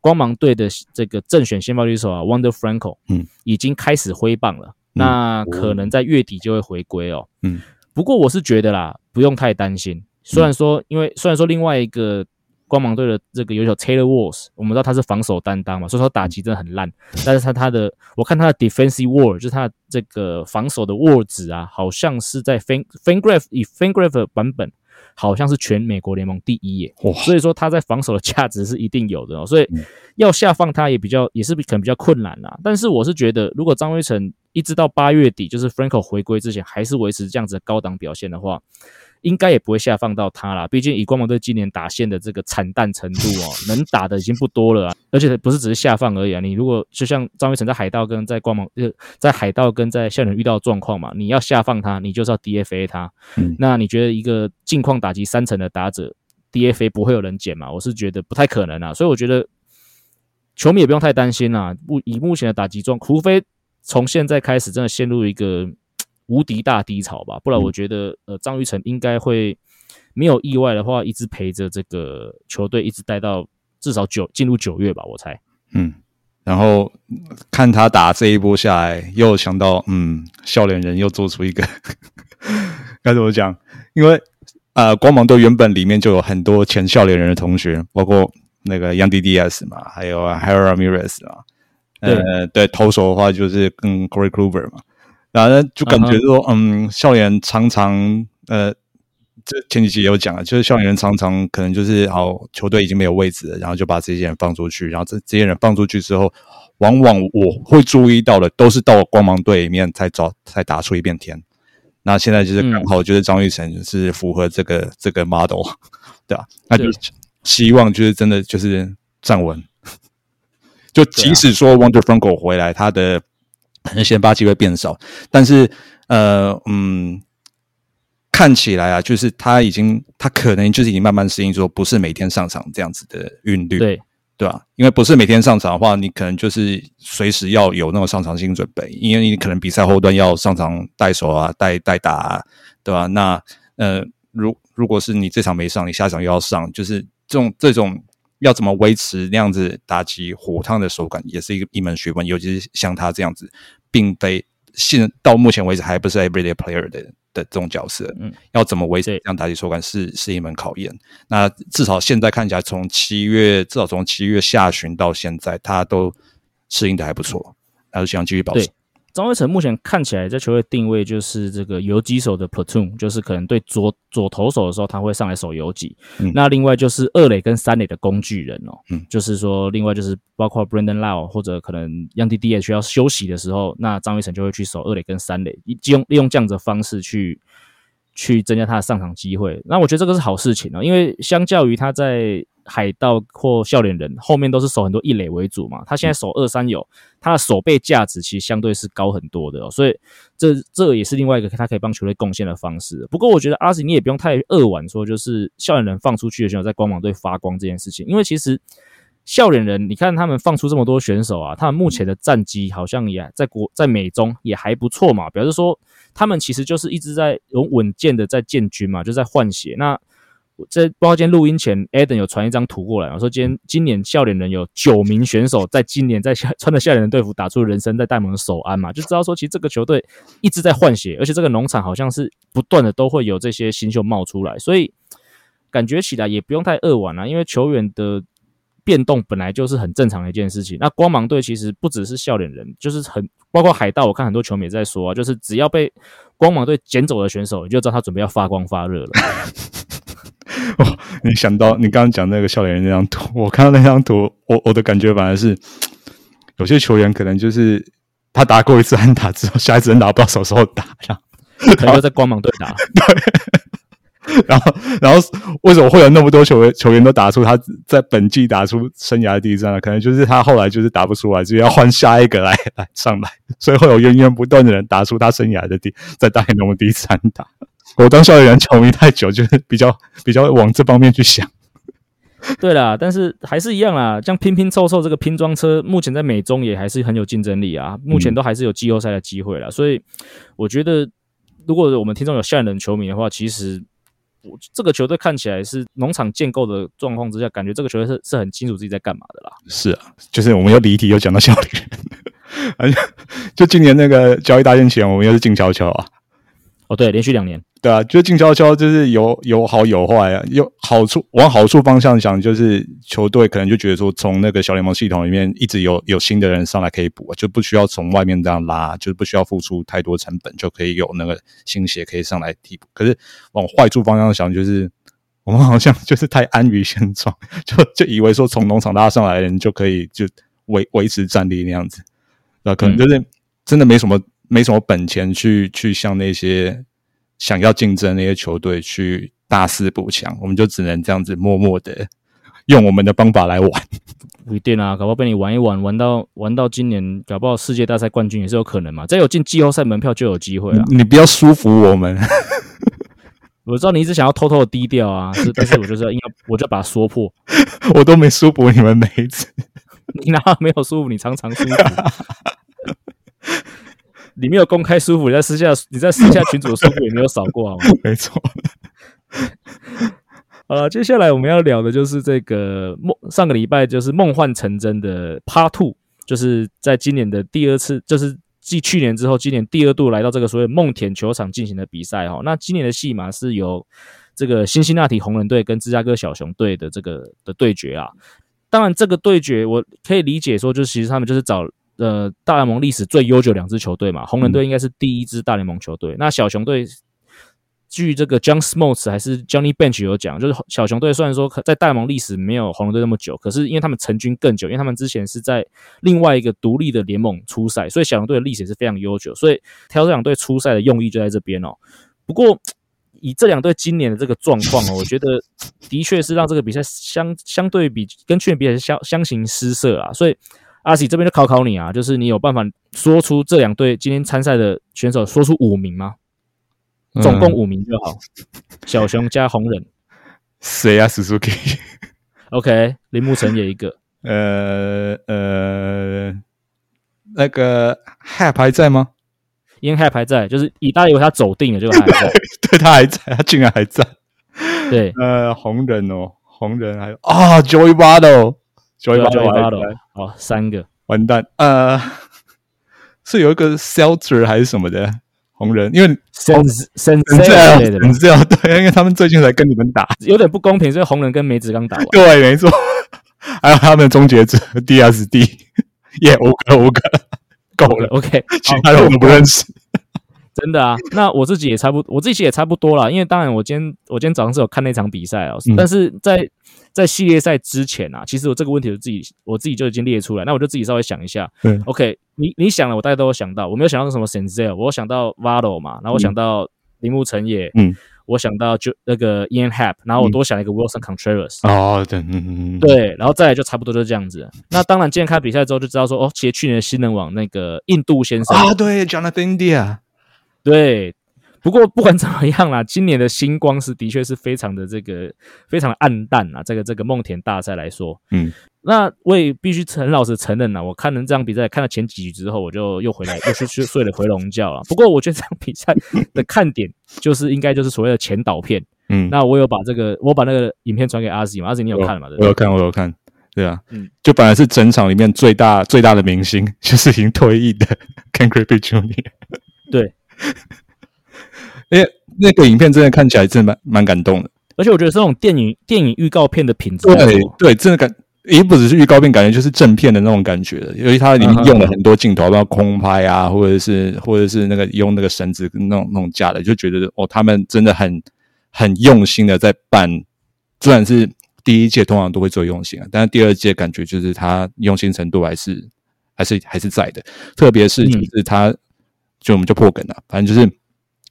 Speaker 2: 光芒队的这个正选先发狙手啊，Wonder Franco，嗯，已经开始挥棒了，那可能在月底就会回归哦，嗯，不过我是觉得啦，不用太担心。虽然说，因为虽然说另外一个光芒队的这个有手 Taylor Walls，我们知道他是防守担当嘛，所以说打击真的很烂，但是他他的我看他的 Defensive War 就是他这个防守的值啊，好像是在 Fan Fangraph 以 Fangraph 版本。好像是全美国联盟第一耶，所以说他在防守的价值是一定有的哦，所以要下放他也比较也是可能比较困难啦。但是我是觉得，如果张威成一直到八月底，就是 Franco 回归之前，还是维持这样子的高档表现的话。应该也不会下放到他啦，毕竟以光芒队今年打线的这个惨淡程度哦，能打的已经不多了啊，而且不是只是下放而已啊。你如果就像张威成在海盗跟在光芒呃在海盗跟在校园遇到状况嘛，你要下放他，你就是要 DFA 他。那你觉得一个近况打击三成的打者 DFA 不会有人捡嘛？我是觉得不太可能啊，所以我觉得球迷也不用太担心啦。目以目前的打击状，除非从现在开始真的陷入一个。无敌大低潮吧，不然我觉得，呃，张玉成应该会没有意外的话，一直陪着这个球队，一直待到至少九进入九月吧，我猜。
Speaker 3: 嗯，然后看他打这一波下来，又想到，嗯，笑脸人又做出一个该怎么讲？因为呃，光芒队原本里面就有很多前笑脸人的同学，包括那个 Young DDS 嘛，还有 Harry Ramirez 啊，呃，对，投手的话就是跟 Corey Kluber 嘛。然后就感觉说，嗯，校园常常，呃，这前几集也有讲了，就是校园常常可能就是，好球队已经没有位置了，然后就把这些人放出去，然后这这些人放出去之后，往往我会注意到的都是到光芒队里面才找才打出一片天。那现在就是刚好就是张玉成是符合这个这个 model，对吧？那就希望就是真的就是站稳。就即使说 Wonder Franco 回来，他的可能先发机会变少，但是呃嗯，看起来啊，就是他已经他可能就是已经慢慢适应说不是每天上场这样子的韵律，
Speaker 2: 对
Speaker 3: 对吧？因为不是每天上场的话，你可能就是随时要有那种上场心准备，因为你可能比赛后端要上场带手啊、带带打，啊，对吧？那呃，如如果是你这场没上，你下场又要上，就是这种这种。要怎么维持那样子打击火烫的手感，也是一个一门学问。尤其是像他这样子，并非现到目前为止还不是 everyday player 的的这种角色，嗯，要怎么维持这样打击手感，是是一门考验。那至少现在看起来，从七月至少从七月下旬到现在，他都适应的还不错，还是希望继续保持。
Speaker 2: 张威成目前看起来在球队定位就是这个游击手的 platoon，就是可能对左左投手的时候他会上来守游击。那另外就是二垒跟三垒的工具人哦，嗯，就是说另外就是包括 Brandon Lau 或者可能 Young D D H 需要休息的时候，那张威成就会去守二垒跟三垒，利用利用这样的方式去去增加他的上场机会。那我觉得这个是好事情哦，因为相较于他在海盗或笑脸人后面都是守很多一垒为主嘛，他现在守二三有，他的守备价值其实相对是高很多的，所以这这也是另外一个他可以帮球队贡献的方式。不过我觉得阿 s 你也不用太扼腕说，就是笑脸人放出去的选手在光芒队发光这件事情，因为其实笑脸人你看他们放出这么多选手啊，他们目前的战绩好像也在国在美中也还不错嘛，表示说他们其实就是一直在有稳健的在建军嘛，就在换血那。在包括今天录音前，Eden 有传一张图过来，我说今天今年笑脸人有九名选手在今年在穿着笑脸人队服打出人生在戴蒙的首安嘛，就知道说其实这个球队一直在换血，而且这个农场好像是不断的都会有这些新秀冒出来，所以感觉起来也不用太扼腕啊，因为球员的变动本来就是很正常的一件事情。那光芒队其实不只是笑脸人，就是很包括海盗，我看很多球迷也在说啊，就是只要被光芒队捡走的选手，你就知道他准备要发光发热了。
Speaker 3: 哦，你想到你刚刚讲那个笑脸人那张图，我看到那张图，我我的感觉反而是，有些球员可能就是他打过一次安打之后，下一次安打不知道什么时候打，
Speaker 2: 然后 在光芒队打，
Speaker 3: 对，然后然后为什么会有那么多球员球员都打出他在本季打出生涯的第一战呢？可能就是他后来就是打不出来，就要换下一个来来上来，所以会有源源不断的人打出他生涯的第在大联盟第一次安打。我当校园人球迷太久，就是比较 比较往这方面去想。
Speaker 2: 对啦，但是还是一样啦，像拼拼凑凑这个拼装车，目前在美中也还是很有竞争力啊。目前都还是有季后赛的机会啦。所以我觉得，如果我们听众有校园人球迷的话，其实我这个球队看起来是农场建构的状况之下，感觉这个球队是是很清楚自己在干嘛的啦。
Speaker 3: 是啊，就是我们又离题又讲到校园，而且就今年那个交易大限前，我们又是静悄悄啊。
Speaker 2: 哦，对，连续两年。
Speaker 3: 对啊，就静悄悄，就是有有好有坏啊。有好处，往好处方向想，就是球队可能就觉得说，从那个小联盟系统里面一直有有新的人上来可以补，就不需要从外面这样拉，就是不需要付出太多成本，就可以有那个新血可以上来替补。可是往坏处方向想，就是我们好像就是太安于现状，就就以为说从农场拉上来的人就可以就维维持战力那样子，那可能就是真的没什么没什么本钱去去向那些。想要竞争那些球队去大肆补强，我们就只能这样子默默的用我们的方法来玩。
Speaker 2: 不一定啊，搞不好被你玩一玩，玩到玩到今年，搞不好世界大赛冠军也是有可能嘛。再有进季后赛门票就有机会啊。
Speaker 3: 你不要舒服我们，
Speaker 2: 我知道你一直想要偷偷的低调啊，但是我就是要，我就把它说破。
Speaker 3: 我都没舒服你们每一次，
Speaker 2: 你哪没有舒服？你常常舒服。你没有公开舒服，你在私下你在私下群主舒服也没有少过，好吗？
Speaker 3: 没错。
Speaker 2: 好了，接下来我们要聊的就是这个梦，上个礼拜就是梦幻成真的 Part Two，就是在今年的第二次，就是继去年之后，今年第二度来到这个所谓梦田球场进行的比赛哈。那今年的戏码是由这个辛辛那提红人队跟芝加哥小熊队的这个的对决啊。当然，这个对决我可以理解说，就是其实他们就是找。呃，大联盟历史最悠久两支球队嘛，红人队应该是第一支大联盟球队。那小熊队，据这个 John Smoltz 还是 Johnny Bench 有讲，就是小熊队虽然说在大联盟历史没有红人队那么久，可是因为他们成军更久，因为他们之前是在另外一个独立的联盟出赛，所以小熊队的历史是非常悠久。所以挑这两队出赛的用意就在这边哦。不过以这两队今年的这个状况哦，我觉得的确是让这个比赛相相对比跟去年比赛相相形失色啊。所以阿喜这边就考考你啊，就是你有办法说出这两队今天参赛的选手说出五名吗？总共五名就好。小熊加红人，
Speaker 3: 谁啊？Suzuki。
Speaker 2: OK，铃木成也一个。
Speaker 3: 呃呃，那个 Hap 还在吗？
Speaker 2: 因 Hap 还在，就是以大家以为他走定了，结果他还在。
Speaker 3: 对他还在，他竟然还在。
Speaker 2: 对，
Speaker 3: 呃，红人哦，红人还有啊，Joey Votto，Joey
Speaker 2: Joey Votto，Votto，好，三个。
Speaker 3: 完蛋，呃，是有一个 Seltzer 还是什么的红人，因为
Speaker 2: Sense
Speaker 3: 这样
Speaker 2: 类的吧，
Speaker 3: 这样对，因为他们最近才跟你们打，
Speaker 2: 有点不公平，所以红人跟梅子刚打完。
Speaker 3: 对，没错，还有他们的终结者 DSD，耶，五个五个。够了
Speaker 2: ，OK，
Speaker 3: 其他人我们不认识。
Speaker 2: 真的啊，那我自己也差不，我自己也差不多啦。因为当然，我今天我今天早上是有看那场比赛啊，
Speaker 3: 嗯。
Speaker 2: 但是在在系列赛之前啊，其实我这个问题我自己我自己就已经列出来，那我就自己稍微想一下。
Speaker 3: 对。
Speaker 2: OK，你你想了，我大概都有想到，我没有想到什么 Senzel，我想到 Vado 嘛，然后我想到铃木成也，
Speaker 3: 嗯，
Speaker 2: 我想到就那个 Ian Happ，然后我多想了一个 Wilson Contreras，、
Speaker 3: 哦，对，嗯嗯嗯，
Speaker 2: 对，然后再来就差不多就是这样子。那当然，今天看比赛之后就知道说，哦，其实去年的新人网那个印度先生。
Speaker 3: 啊，对，Jonathan India，
Speaker 2: 对，不过不管怎么样啦，今年的星光是的确是非常的这个非常的暗淡啊。这个这个梦田大赛来说，
Speaker 3: 嗯，
Speaker 2: 那我也必须很老实承认啦，我看了这场比赛，看了前几局之后，我就又回来又去去睡了回笼觉了。不过我觉得这场比赛的看点就是应该就是所谓的前导片。
Speaker 3: 嗯，
Speaker 2: 那我有把这个我把那个影片传给阿 Z 嘛，阿 Z 你有看了嘛？对不对？
Speaker 3: 我有看，我有看，对啊，
Speaker 2: 嗯
Speaker 3: 就本来是整场里面最大最大的明星，就是已经退役的 Ken Griffey Jr.，
Speaker 2: 对，
Speaker 3: 因为那个影片真的看起来真的蛮蛮感动的，
Speaker 2: 而且我觉得是那种电影电影预告片的品质，
Speaker 3: 对对，真的感也不只是预告片，感觉就是正片的那种感觉的，因为它里面用了很多镜头，包括空拍啊，或者是或者是那个用那个绳子那种那种架的，就觉得哦，他们真的很很用心的在办，虽然是第一届通常都会做用心啊，但是第二届感觉就是他用心程度还是还是还是在的，特别是就是他，就我们就破梗了，反正就是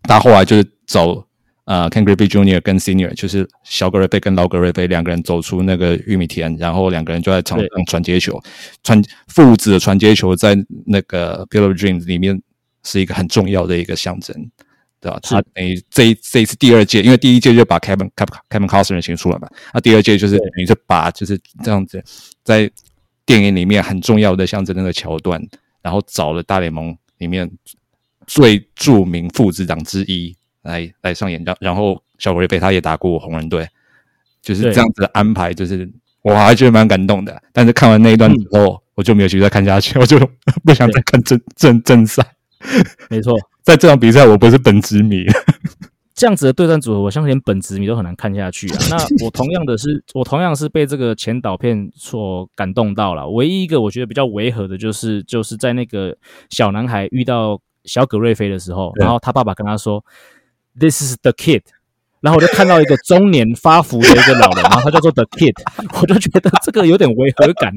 Speaker 3: 他后来就是走呃 Ken Griffey Jr. 跟 Senior，就是小格瑞菲跟老格瑞菲两个人走出那个玉米田，然后两个人就在场上传接球，传父子的传接球在那个 Field of Dreams 里面是一个很重要的一个象征。对吧？他等于这一这一次第二届，因为第一届就把 Kevin Kevin Costner 请出来嘛，那第二届就是等于是把就是这样子在电影里面很重要的象征那个桥段，然后找了大联盟里面最著名副子长之一来来上演，然然后小罗瑞贝他也打过红人队，就是这样子的安排，就是我还觉得蛮感动的。但是看完那一段之后，我就没有继续再看下去，我就 不想再看正正正赛。
Speaker 2: 没错，
Speaker 3: 在这场比赛，我不是本职迷。
Speaker 2: 这样子的对战组合，我相信连本职迷都很难看下去啊。那我同样的是，我同样是被这个前导片所感动到了。唯一一个我觉得比较违和的，就是就是在那个小男孩遇到小葛瑞菲的时候，然后他爸爸跟他说：“This is the kid。”然后我就看到一个中年发福的一个老人，然后他叫做 The Kid，我就觉得这个有点违和感。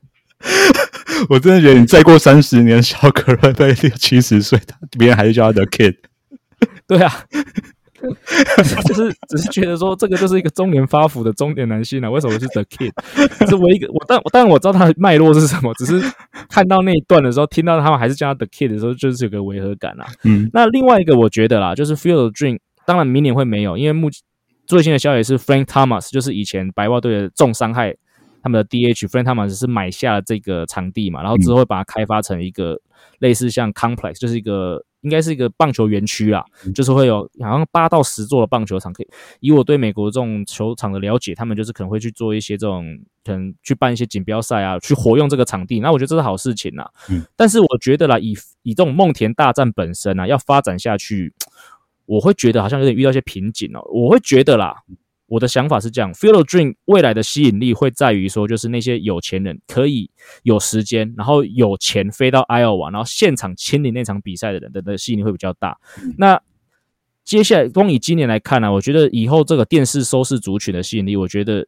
Speaker 3: 我真的觉得你再过三十年，小葛瑞菲六七十岁，别人还是叫他 the kid。
Speaker 2: 对啊，就是只是觉得说这个就是一个中年发福的中年男性啊，为什么是 the kid？是唯一一个我但我当然我知道他的脉络是什么，只是看到那一段的时候，听到他们还是叫他 the kid 的时候，就是有个违和感啊。
Speaker 3: 嗯，
Speaker 2: 那另外一个我觉得啦，就是 Field Dream，当然明年会没有，因为目最新的消息是 Frank Thomas，就是以前白袜队的重伤害。他们的 DH Frank Thomas 是买下了这个场地嘛，然后之后会把它开发成一个类似像 complex，就是一个应该是一个棒球园区啦，就是会有好像八到十座的棒球场。可以以我对美国这种球场的了解，他们就是可能会去做一些这种，可能去办一些锦标赛啊，去活用这个场地。那我觉得这是好事情啦。
Speaker 3: 嗯，
Speaker 2: 但是我觉得啦，以以这种梦田大战本身啊，要发展下去，我会觉得好像有点遇到一些瓶颈哦。我会觉得啦。我的想法是这样，Field of Dream 未来的吸引力会在于说，就是那些有钱人可以有时间，然后有钱飞到 Iowa，然后现场亲临那场比赛的人的的吸引力会比较大。那接下来光以今年来看呢、啊，我觉得以后这个电视收视族群的吸引力，我觉得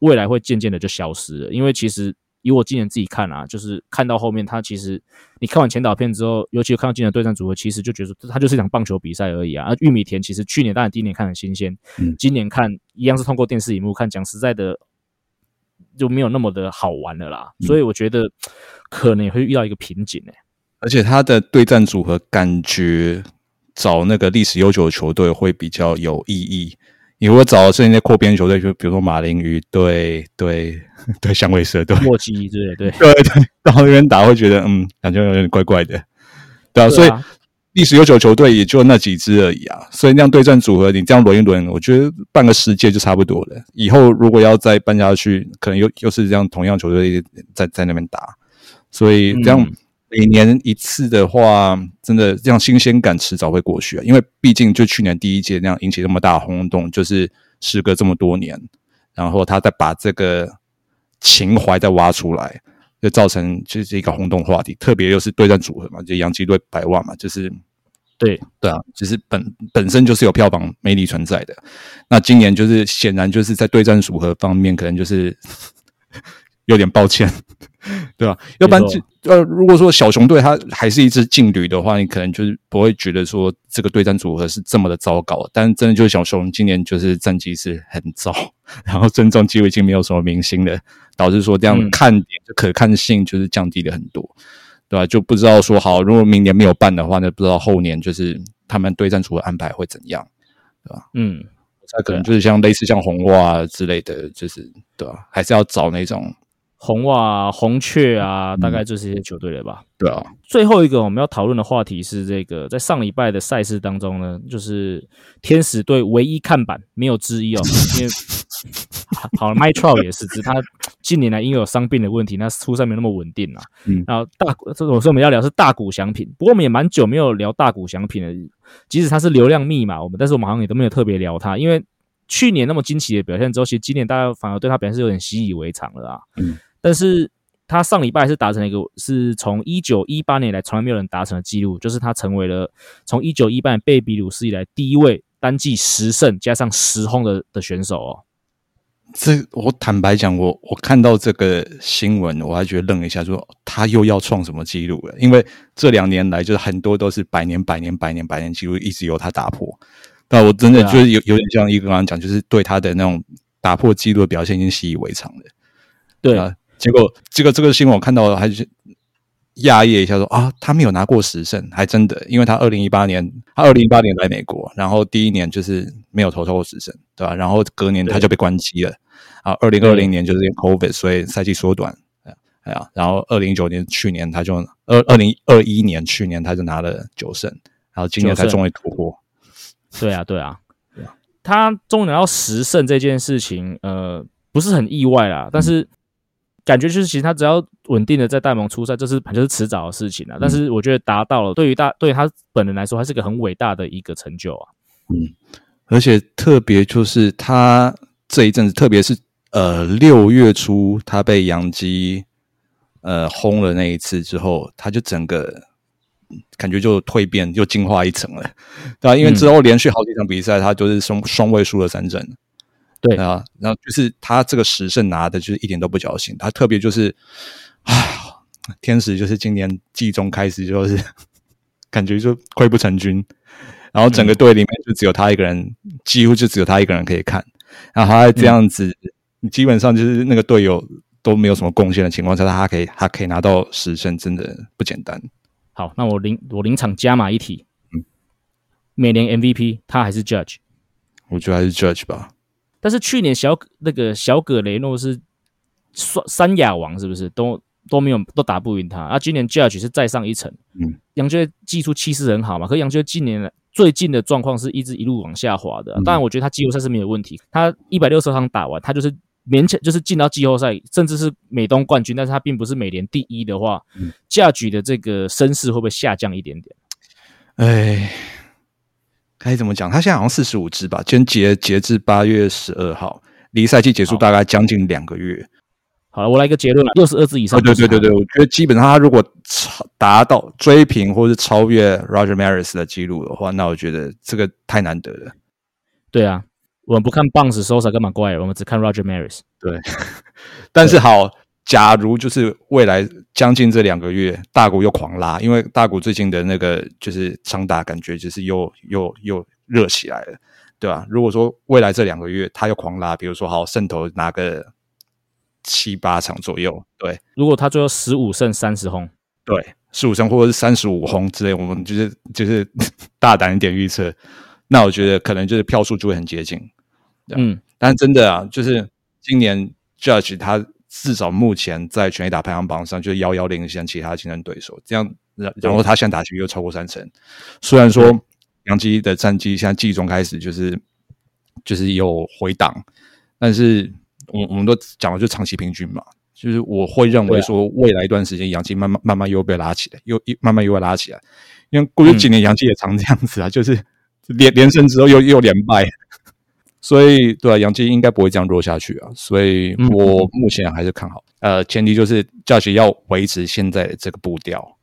Speaker 2: 未来会渐渐的就消失了，因为其实以我今年自己看啊，就是看到后面，他其实你看完前导片之后，尤其看到今年对战组合，其实就觉得他就是一场棒球比赛而已啊。而玉米田其实去年当然第一年看很新鲜，
Speaker 3: 嗯
Speaker 2: 今年看一样是通过电视荧幕看，讲实在的就没有那么的好玩了啦。
Speaker 3: 嗯
Speaker 2: 所以我觉得可能也会遇到一个瓶颈诶、
Speaker 3: 而且他的对战组合感觉找那个历史悠久的球队会比较有意义。你如果找的是那些扩编球队，就比如说马林鱼队、对对响尾蛇队，
Speaker 2: 墨迹之类的，对。
Speaker 3: 对 对，到那边打会觉得嗯，感觉有点怪怪的，对啊，所以历史悠久的球队也就那几支而已啊，所以那样对战组合，你这样轮一轮，我觉得半个世界就差不多了。以后如果要再搬家去，可能又又是这样同样球队在在那边打，所以这样
Speaker 2: 嗯
Speaker 3: 每年一次的话，真的这样新鲜感迟早会过去啊。因为毕竟就去年第一届那样引起那么大轰动，就是时隔这么多年，然后他再把这个情怀再挖出来，就造成就是一个轰动话题。特别又是对战组合嘛，就杨基队百万嘛，就是
Speaker 2: 对
Speaker 3: 对啊，就是本本身就是有票房魅力存在的。那今年就是显然就是在对战组合方面，可能就是 有点抱歉，对吧？要不然
Speaker 2: 没
Speaker 3: 就呃，如果说小熊队它还是一支劲旅的话，你可能就是不会觉得说这个对战组合是这么的糟糕。但真的就是小熊今年就是战绩是很糟，然后阵中几乎已经没有什么明星了，导致说这样
Speaker 2: 嗯
Speaker 3: 看点就可看性就是降低了很多。对吧？就不知道说好，如果明年没有办的话，那不知道后年就是他们对战组合安排会怎样。
Speaker 2: 对吧嗯，
Speaker 3: 那可能就是像类似像红袜啊之类的，就是对吧、还是要找那种
Speaker 2: 红袜、红雀啊，大概就是一些球队了吧。
Speaker 3: 对啊，
Speaker 2: 最后一个我们要讨论的话题是这个，在上礼拜的赛事当中呢，就是天使队唯一看板没有之一哦，因为 好了 m y t r o 也是，只是他近年来因为有伤病的问题，那出赛没那么稳定啊。
Speaker 3: 嗯
Speaker 2: 然后大股，这种说我们要聊是大股祥品，不过我们也蛮久没有聊大股祥品了，即使它是流量密码，我们但是我们好像也都没有特别聊它，因为去年那么惊奇的表现之后，其实今年大家反而对他表现是有点习以为常了啊。
Speaker 3: 嗯，
Speaker 2: 但是他上礼拜是达成了一个是从一九一八年以来从来没有人达成的记录，就是他成为了从一九一八年贝比鲁斯以来第一位单季十胜加上十轰的的选手哦。
Speaker 3: 这我坦白讲，我我看到这个新闻，我还觉得愣一下说他又要创什么记录了？因为这两年来，就是很多都是百年、百年、百年、百年记录，一直由他打破。那我真的就是有有点像一个刚刚讲，就是对他的那种打破记录的表现已经习以为常了。
Speaker 2: 对，
Speaker 3: 啊，结果这个这个新闻我看到了，还是讶异一下说啊，他没有拿过十胜，还真的，因为他二零一八年，他二零一八年来美国，然后第一年就是没有投超过十胜，对吧？然后隔年他就被关机了，啊，二零二零年就是因为 COVID，所以赛季缩短，哎呀，然后二零一九年去年他就二二零二一年去年他就拿了九胜，然后今年才终于突破，
Speaker 2: 对啊，对啊，他终于拿到十胜这件事情，呃，不是很意外啦，但是感觉就是其实他只要稳定的在大盟出赛，这是就是迟早的事情啊。但是我觉得达到了，对于大对于他本人来说，还是个很伟大的一个成就啊。
Speaker 3: 嗯而且特别就是他这一阵子，特别是呃六月初他被杨基呃轰了那一次之后，他就整个感觉就蜕变又进化一层了，对啊，因为之后连续好几场比赛，他就是双双位数的三振，
Speaker 2: 对。
Speaker 3: 啊，然后就是他这个十胜拿的就是一点都不侥幸，他特别就是啊，天使就是今年季中开始就是 感觉就溃不成军，然后整个队里面就只有他一个人，几乎就只有他一个人可以看，然后他这样子，基本上就是那个队友都没有什么贡献的情况下，他可以他可以拿到十胜，真的不简单。
Speaker 2: 好，那我临我临场加码一题，
Speaker 3: 嗯。
Speaker 2: 每年 MVP 他还是 Judge，
Speaker 3: 我觉得还是 Judge 吧，
Speaker 2: 但是去年小那个小葛雷诺是三三亚王，是不是都都没有都打不赢他？啊，今年 Judge 是再上一层。
Speaker 3: 嗯，
Speaker 2: 杨觉技术气势很好嘛，可是杨觉近年来最近的状况是一直一路往下滑的啊、
Speaker 3: 嗯
Speaker 2: 当然，我觉得他季后赛是没有问题，他一百六十场打完，他就是勉强就是进到季后赛，甚至是美东冠军，但是他并不是美联第一的话
Speaker 3: 嗯
Speaker 2: ，Judge 的这个声势会不会下降一点点？
Speaker 3: 哎，该怎么讲？他现在好像四十五支吧，今天截截至八月十二号，离赛季结束大概将近两个月。
Speaker 2: 好了，我来一个结论了，六十二支以上
Speaker 3: 哦，对对对对，我觉得基本上他如果超达到追平或是超越 Roger Maris 的记录的话，那我觉得这个太难得了。
Speaker 2: 对啊，我们不看棒子收 o 干嘛怪？我们只看 Roger Maris。
Speaker 3: 对 但是好，假如就是未来将近这两个月，大股又狂拉，因为大股最近的那个就是长打，感觉就是又又又热起来了，对吧？如果说未来这两个月他又狂拉，比如说好胜投拿个七八场左右，对
Speaker 2: 如果他最后十五胜三十轰，
Speaker 3: 对，十五胜或者是三十五轰之类，我们就是就是大胆一点预测，那我觉得可能就是票数就会很接近。
Speaker 2: 嗯，
Speaker 3: 但真的啊，就是今年 Judge 他至少目前在全垒打排行榜上就遥遥领先其他竞争对手，这样然然后他现在打击又超过三成，虽然说杨基的战绩现在季中开始就是就是有回档，但是我我们都讲的就长期平均嘛，就是我会认为说未来一段时间杨基慢慢慢慢又被拉起来，又又慢慢又会拉起来，因为过去几年杨基也常这样子啊，就是连连胜之后又又连败。所以，对啊，杨基应该不会这样弱下去啊，所以
Speaker 2: 嗯
Speaker 3: 我目前还是看好。呃，前提就是 Judge 要维持现在的这个步调，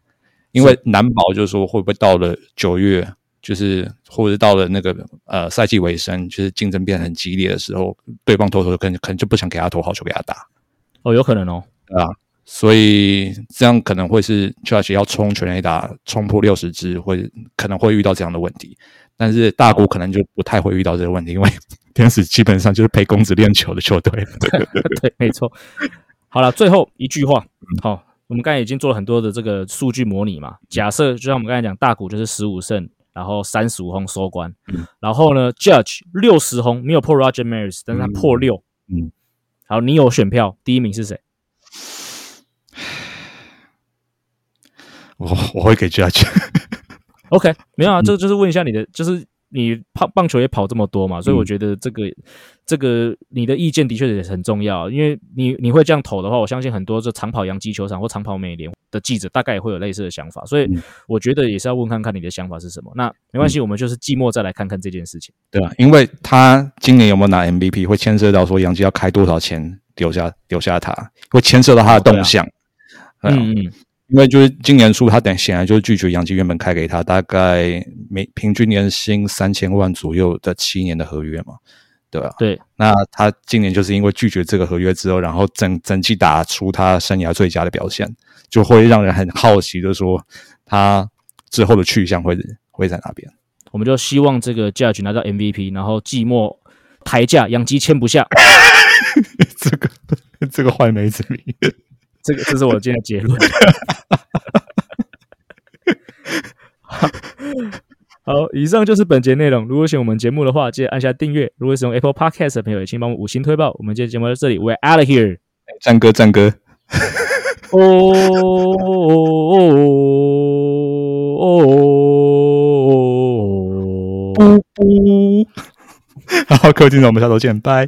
Speaker 3: 因为难保就是说会不会到了九月，就是或者到了那个呃赛季尾声，就是竞争变得很激烈的时候，对方投手可能可能就不想给他投好球给他打，
Speaker 2: 哦，有可能哦，
Speaker 3: 对啊，所以这样可能会是 Judge 要冲全垒打冲破六十支，会可能会遇到这样的问题。但是大谷可能就不太会遇到这个问题，因为 天使基本上就是陪公子练球的球队。
Speaker 2: 对，没错。好了，最后一句话，好，我们刚才已经做了很多的这个数据模拟嘛。假设就像我们刚才讲，大股就是十五胜，然后三十五轰收官，然后呢，Judge 六十轰没有破 Roger Maris，但是他破六，
Speaker 3: 嗯，
Speaker 2: 好，你有选票，第一名是谁？
Speaker 3: 我我会给 Judge。
Speaker 2: OK，没有啊，这个就是问一下你的，就是你棒棒球也跑这么多嘛，所以我觉得这个、这个你的意见的确也很重要，因为你你会这样投的话，我相信很多这长跑洋基球场或长跑美联的记者大概也会有类似的想法，所以
Speaker 3: 嗯。
Speaker 2: 我觉得也是要问看看你的想法是什么。那没关系，我们就是季末再来看看这件事情。
Speaker 3: 对啊，因为他今年有没有拿 MVP，会牵涉到说杨基要开多少钱留下留下他，会牵涉到他的动向。
Speaker 2: 嗯嗯，
Speaker 3: 因为就是今年初他等显然就是拒绝杨基原本开给他大概每平均年薪三千万左右的七年的合约嘛，对吧、
Speaker 2: 对，
Speaker 3: 那他今年就是因为拒绝这个合约之后，然后整整季打出他生涯最佳的表现，就会让人很好奇，就是说他之后的去向会会在哪边？
Speaker 2: 我们就希望这个 Judge 拿到 MVP，然后寂寞抬价杨基签不下，
Speaker 3: 这个这个坏梅子名，
Speaker 2: 这个这是我今天的结论。好，以上就是本节内容。如果喜欢我们节目的话，记得按下订阅。如果使用 Apple Podcast 的朋友，也请帮我们五星推爆。我们今天节目到这里，We're out of here。
Speaker 3: 战哥战哥，
Speaker 2: 哦哦哦哦！
Speaker 3: 哦！不不，好，各位听众，我们下周见，拜。